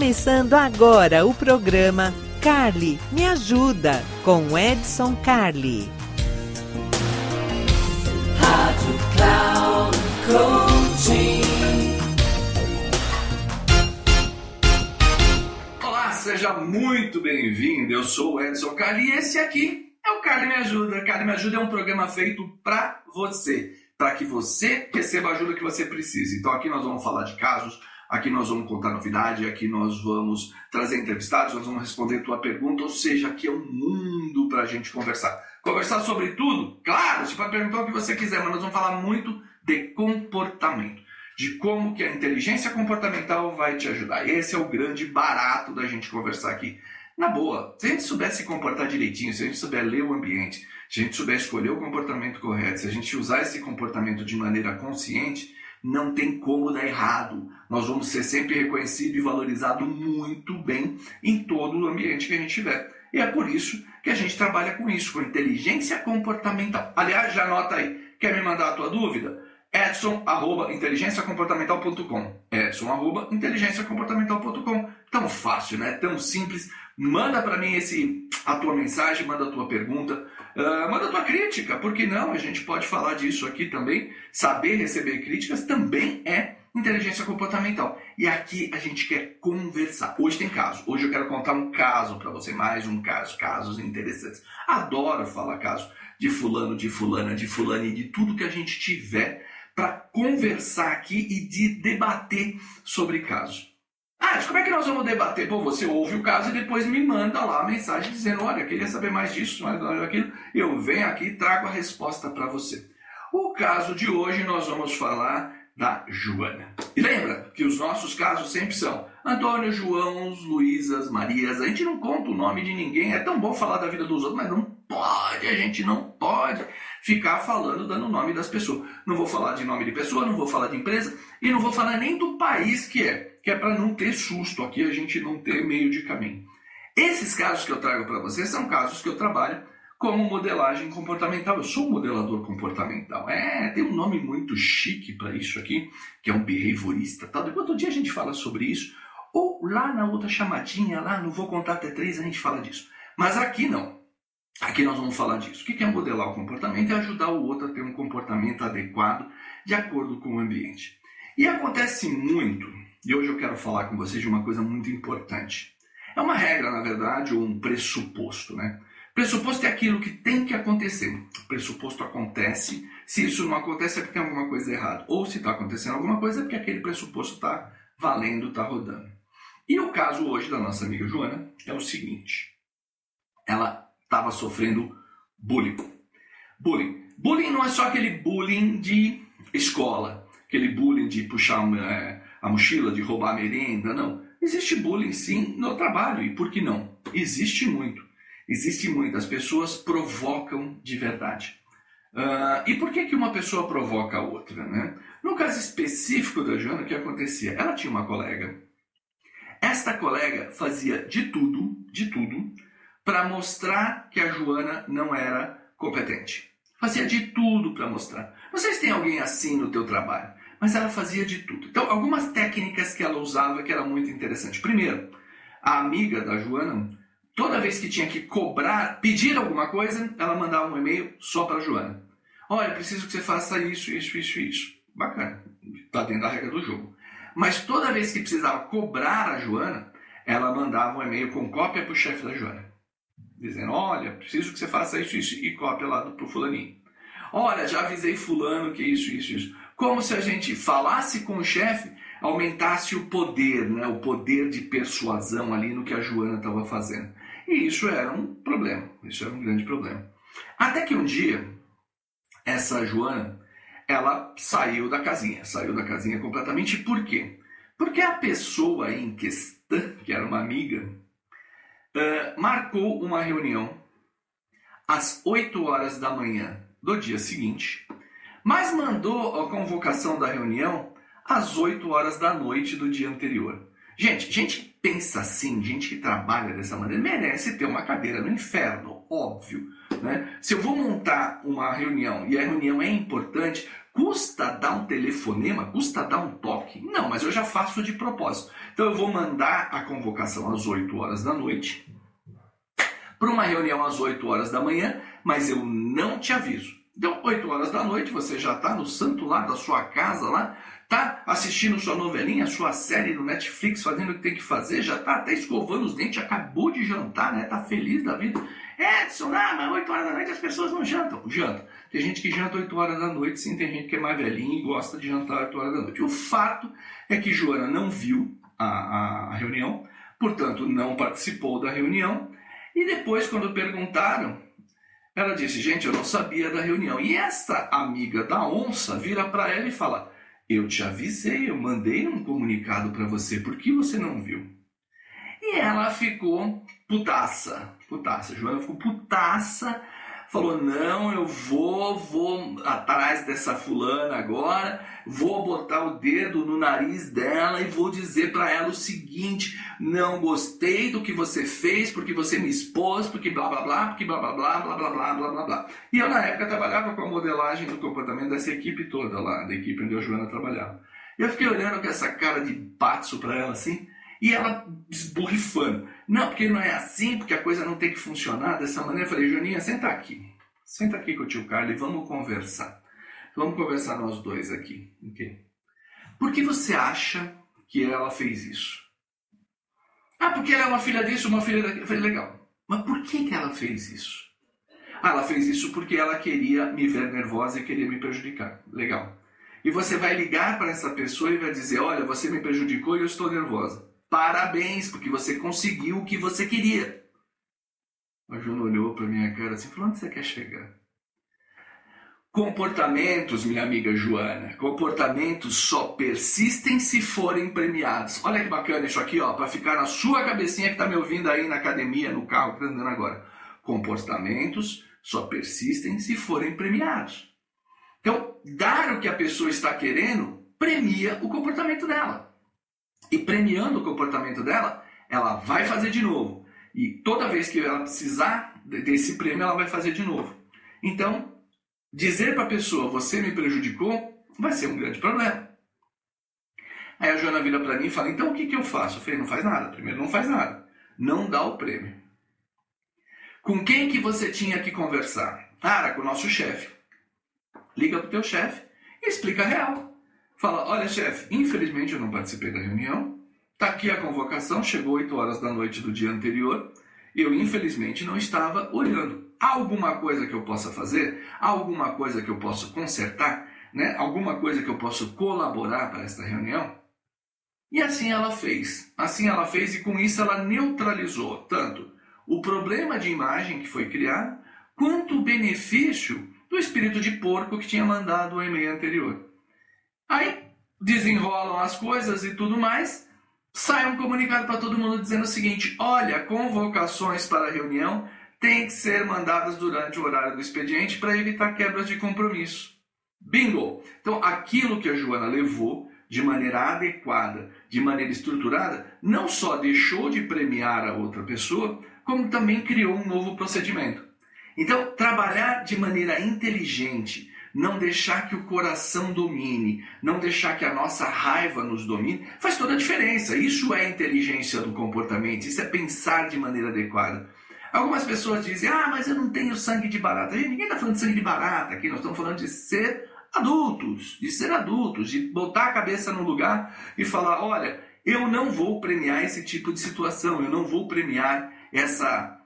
começando agora o programa Carly Me Ajuda com Edson Carli. Rádio Cloud Coaching. Olá, seja muito bem-vindo. Eu sou o Edson Carli e esse aqui é o Carli Me Ajuda. Carli Me Ajuda é um programa feito para você, para que você receba a ajuda que você precisa. Então aqui nós vamos falar de casos, Aqui nós vamos contar novidade, aqui nós vamos trazer entrevistados, nós vamos responder tua pergunta, ou seja, aqui é um mundo para a gente conversar. Conversar sobre tudo? Claro, você pode perguntar o que você quiser, mas nós vamos falar muito de comportamento, de como que a inteligência comportamental vai te ajudar. Esse é o grande barato da gente conversar aqui. Na boa, se a gente souber se comportar direitinho, se a gente souber ler o ambiente, se a gente souber escolher o comportamento correto, se a gente usar esse comportamento de maneira consciente, não tem como dar errado. Nós vamos ser sempre reconhecido e valorizado muito bem em todo o ambiente que a gente tiver. E é por isso que a gente trabalha com isso, com inteligência comportamental. Aliás, já anota aí. Quer me mandar a tua dúvida? Edson, arroba, inteligenciacomportamental.com Edson, arroba, inteligenciacomportamental.com Tão fácil, né? Tão simples. Manda para mim esse, a tua mensagem, manda a tua pergunta. Uh, manda tua crítica, porque não? A gente pode falar disso aqui também. Saber receber críticas também é inteligência comportamental. E aqui a gente quer conversar. Hoje tem caso. Hoje eu quero contar um caso para você, mais um caso, casos interessantes. Adoro falar caso de fulano, de fulana, de fulano e de tudo que a gente tiver para conversar aqui e de debater sobre casos. Ah, mas como é que nós vamos debater? Pô, você ouve o caso e depois me manda lá a mensagem dizendo: olha, queria saber mais disso, mais daquilo. Eu venho aqui e trago a resposta para você. O caso de hoje nós vamos falar da Joana. E lembra que os nossos casos sempre são Antônio, João, Luísas, Marias. A gente não conta o nome de ninguém. É tão bom falar da vida dos outros, mas não pode, a gente não pode ficar falando, dando o nome das pessoas. Não vou falar de nome de pessoa, não vou falar de empresa e não vou falar nem do país que é, que é para não ter susto aqui, a gente não ter meio de caminho. Esses casos que eu trago para vocês são casos que eu trabalho como modelagem comportamental. Eu sou um modelador comportamental. É, tem um nome muito chique para isso aqui, que é um behaviorista. Tal. Depois outro dia a gente fala sobre isso. Ou lá na outra chamadinha, lá no Vou Contar Até Três, a gente fala disso. Mas aqui não. Aqui nós vamos falar disso. O que é modelar o comportamento? É ajudar o outro a ter um comportamento adequado de acordo com o ambiente. E acontece muito, e hoje eu quero falar com vocês de uma coisa muito importante. É uma regra, na verdade, ou um pressuposto, né? Pressuposto é aquilo que tem que acontecer. Pressuposto acontece. Se isso não acontece é porque tem alguma coisa errada. Ou se está acontecendo alguma coisa é porque aquele pressuposto está valendo, está rodando. E o caso hoje da nossa amiga Joana é o seguinte. Ela estava sofrendo bullying. Bullying. Bullying não é só aquele bullying de escola, aquele bullying de puxar é, a mochila, de roubar a merenda, não. Existe bullying sim no trabalho, e por que não? Existe muito. Existe muito. As pessoas provocam de verdade. Uh, e por que, que uma pessoa provoca a outra? Né? No caso específico da Joana, o que acontecia? Ela tinha uma colega. Esta colega fazia de tudo, de tudo, para mostrar que a Joana não era competente. Fazia de tudo para mostrar. Se tem alguém assim no teu trabalho, mas ela fazia de tudo. Então, algumas técnicas que ela usava que era muito interessante. Primeiro, a amiga da Joana, toda vez que tinha que cobrar, pedir alguma coisa, ela mandava um e-mail só para a Joana. Olha, preciso que você faça isso, isso, isso, isso. Bacana, está dentro da regra do jogo. Mas toda vez que precisava cobrar a Joana, ela mandava um e-mail com cópia para o chefe da Joana dizendo: Olha, preciso que você faça isso, isso, e cópia lá para o fulaninho. Olha, já avisei fulano que isso, isso, isso. Como se a gente falasse com o chefe, aumentasse o poder, né? o poder de persuasão ali no que a Joana estava fazendo. E isso era um problema, isso era um grande problema. Até que um dia, essa Joana, ela saiu da casinha, saiu da casinha completamente. Por quê? Porque a pessoa em questão, que era uma amiga, uh, marcou uma reunião às 8 horas da manhã do dia seguinte, mas mandou a convocação da reunião às 8 horas da noite do dia anterior. Gente, gente pensa assim, gente que trabalha dessa maneira, merece ter uma cadeira no inferno, óbvio. Né? Se eu vou montar uma reunião e a reunião é importante, custa dar um telefonema, custa dar um toque? Não, mas eu já faço de propósito. Então eu vou mandar a convocação às 8 horas da noite para uma reunião às 8 horas da manhã, mas eu não te aviso. Então, 8 horas da noite, você já está no santo lá da sua casa, lá, tá assistindo sua novelinha, sua série no Netflix, fazendo o que tem que fazer, já está até escovando os dentes, acabou de jantar, né? Tá feliz da vida. Edson, ah, mas 8 horas da noite as pessoas não jantam. Jantam. Tem gente que janta 8 horas da noite, sim, tem gente que é mais velhinha e gosta de jantar 8 horas da noite. O fato é que Joana não viu a, a reunião, portanto, não participou da reunião. E depois, quando perguntaram, ela disse: Gente, eu não sabia da reunião. E essa amiga da onça vira para ela e fala: Eu te avisei, eu mandei um comunicado para você, por que você não viu? E ela ficou putaça, putaça. Joana ficou putaça falou: não, eu vou, vou atrás dessa fulana agora, vou botar o dedo no nariz dela e vou dizer para ela o seguinte: não gostei do que você fez, porque você me expôs, porque blá blá blá, porque blá blá blá, blá blá blá, blá blá blá. E eu na época trabalhava com a modelagem do comportamento dessa equipe toda lá, da equipe onde a Joana trabalhava. Eu fiquei olhando com essa cara de patso para ela assim. E ela esborrifando. Não, porque não é assim, porque a coisa não tem que funcionar dessa maneira. Eu falei, Joaninha, senta aqui. Senta aqui com o tio Carlos e vamos conversar. Vamos conversar nós dois aqui. Okay? Por que você acha que ela fez isso? Ah, porque ela é uma filha disso, uma filha daquilo. Eu falei, legal. Mas por que, que ela fez isso? Ah, ela fez isso porque ela queria me ver nervosa e queria me prejudicar. Legal. E você vai ligar para essa pessoa e vai dizer: Olha, você me prejudicou e eu estou nervosa. Parabéns, porque você conseguiu o que você queria. A Juna olhou para minha cara assim falou: Onde você quer chegar? Comportamentos, minha amiga Joana, comportamentos só persistem se forem premiados. Olha que bacana isso aqui, ó, para ficar na sua cabecinha que está me ouvindo aí na academia, no carro, que tá andando agora. Comportamentos só persistem se forem premiados. Então, dar o que a pessoa está querendo premia o comportamento dela. E premiando o comportamento dela, ela vai fazer de novo. E toda vez que ela precisar desse prêmio, ela vai fazer de novo. Então, dizer para a pessoa, você me prejudicou, vai ser um grande problema. Aí a Joana vira para mim e fala, então o que, que eu faço? Eu falei, não faz nada. Primeiro, não faz nada. Não dá o prêmio. Com quem que você tinha que conversar? Ah, com o nosso chefe. Liga para o teu chefe e explica a real. Fala, olha chefe, infelizmente eu não participei da reunião, Está aqui a convocação, chegou 8 horas da noite do dia anterior, eu infelizmente não estava olhando. Há alguma coisa que eu possa fazer? Há alguma coisa que eu possa consertar? Né? Alguma coisa que eu possa colaborar para esta reunião? E assim ela fez. Assim ela fez e com isso ela neutralizou tanto o problema de imagem que foi criado, quanto o benefício do espírito de porco que tinha mandado o e-mail anterior. Aí desenrolam as coisas e tudo mais. Sai um comunicado para todo mundo dizendo o seguinte: olha, convocações para reunião têm que ser mandadas durante o horário do expediente para evitar quebras de compromisso. Bingo! Então, aquilo que a Joana levou de maneira adequada, de maneira estruturada, não só deixou de premiar a outra pessoa, como também criou um novo procedimento. Então, trabalhar de maneira inteligente, não deixar que o coração domine, não deixar que a nossa raiva nos domine, faz toda a diferença. Isso é inteligência do comportamento, isso é pensar de maneira adequada. Algumas pessoas dizem, ah, mas eu não tenho sangue de barata. Gente, ninguém está falando de sangue de barata aqui, nós estamos falando de ser adultos, de ser adultos, de botar a cabeça no lugar e falar, olha, eu não vou premiar esse tipo de situação, eu não vou premiar essa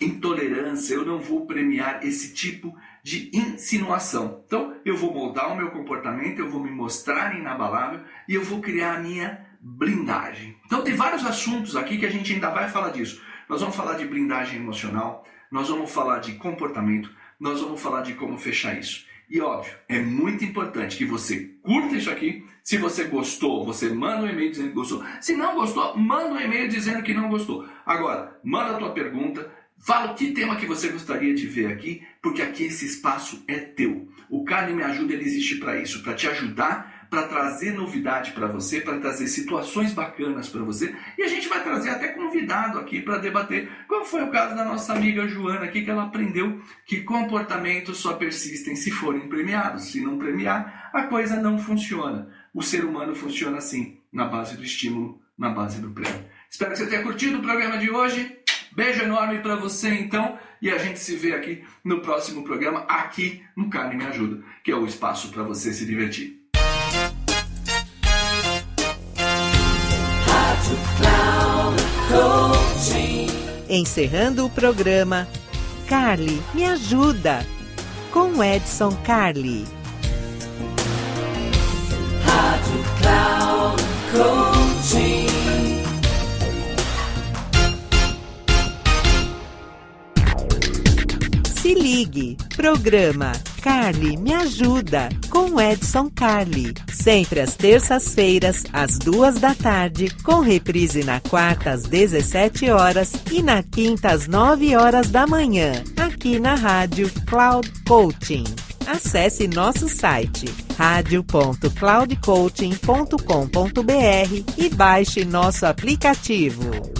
intolerância, eu não vou premiar esse tipo de insinuação. Então, eu vou moldar o meu comportamento, eu vou me mostrar inabalável e eu vou criar a minha blindagem. Então, tem vários assuntos aqui que a gente ainda vai falar disso. Nós vamos falar de blindagem emocional, nós vamos falar de comportamento, nós vamos falar de como fechar isso. E óbvio, é muito importante que você curta isso aqui. Se você gostou, você manda um e-mail dizendo que gostou. Se não gostou, manda um e-mail dizendo que não gostou. Agora, manda a tua pergunta, Fala que tema que você gostaria de ver aqui, porque aqui esse espaço é teu. O Carne Me Ajuda ele existe para isso, para te ajudar, para trazer novidade para você, para trazer situações bacanas para você. E a gente vai trazer até convidado aqui para debater, como foi o caso da nossa amiga Joana aqui, que ela aprendeu que comportamentos só persistem se forem premiados. Se não premiar, a coisa não funciona. O ser humano funciona assim, na base do estímulo, na base do prêmio. Espero que você tenha curtido o programa de hoje. Beijo enorme para você então e a gente se vê aqui no próximo programa aqui no Carne Me Ajuda, que é o espaço para você se divertir. Encerrando o programa, Carly Me Ajuda, com Edson Carli. Rádio Cloud Coaching. Se ligue, programa Carly Me Ajuda com Edson Carli. Sempre às terças-feiras, às duas da tarde, com reprise na quarta às 17 horas e na quinta às 9 horas da manhã, aqui na Rádio Cloud Coaching. Acesse nosso site radio.cloudcoaching.com.br e baixe nosso aplicativo.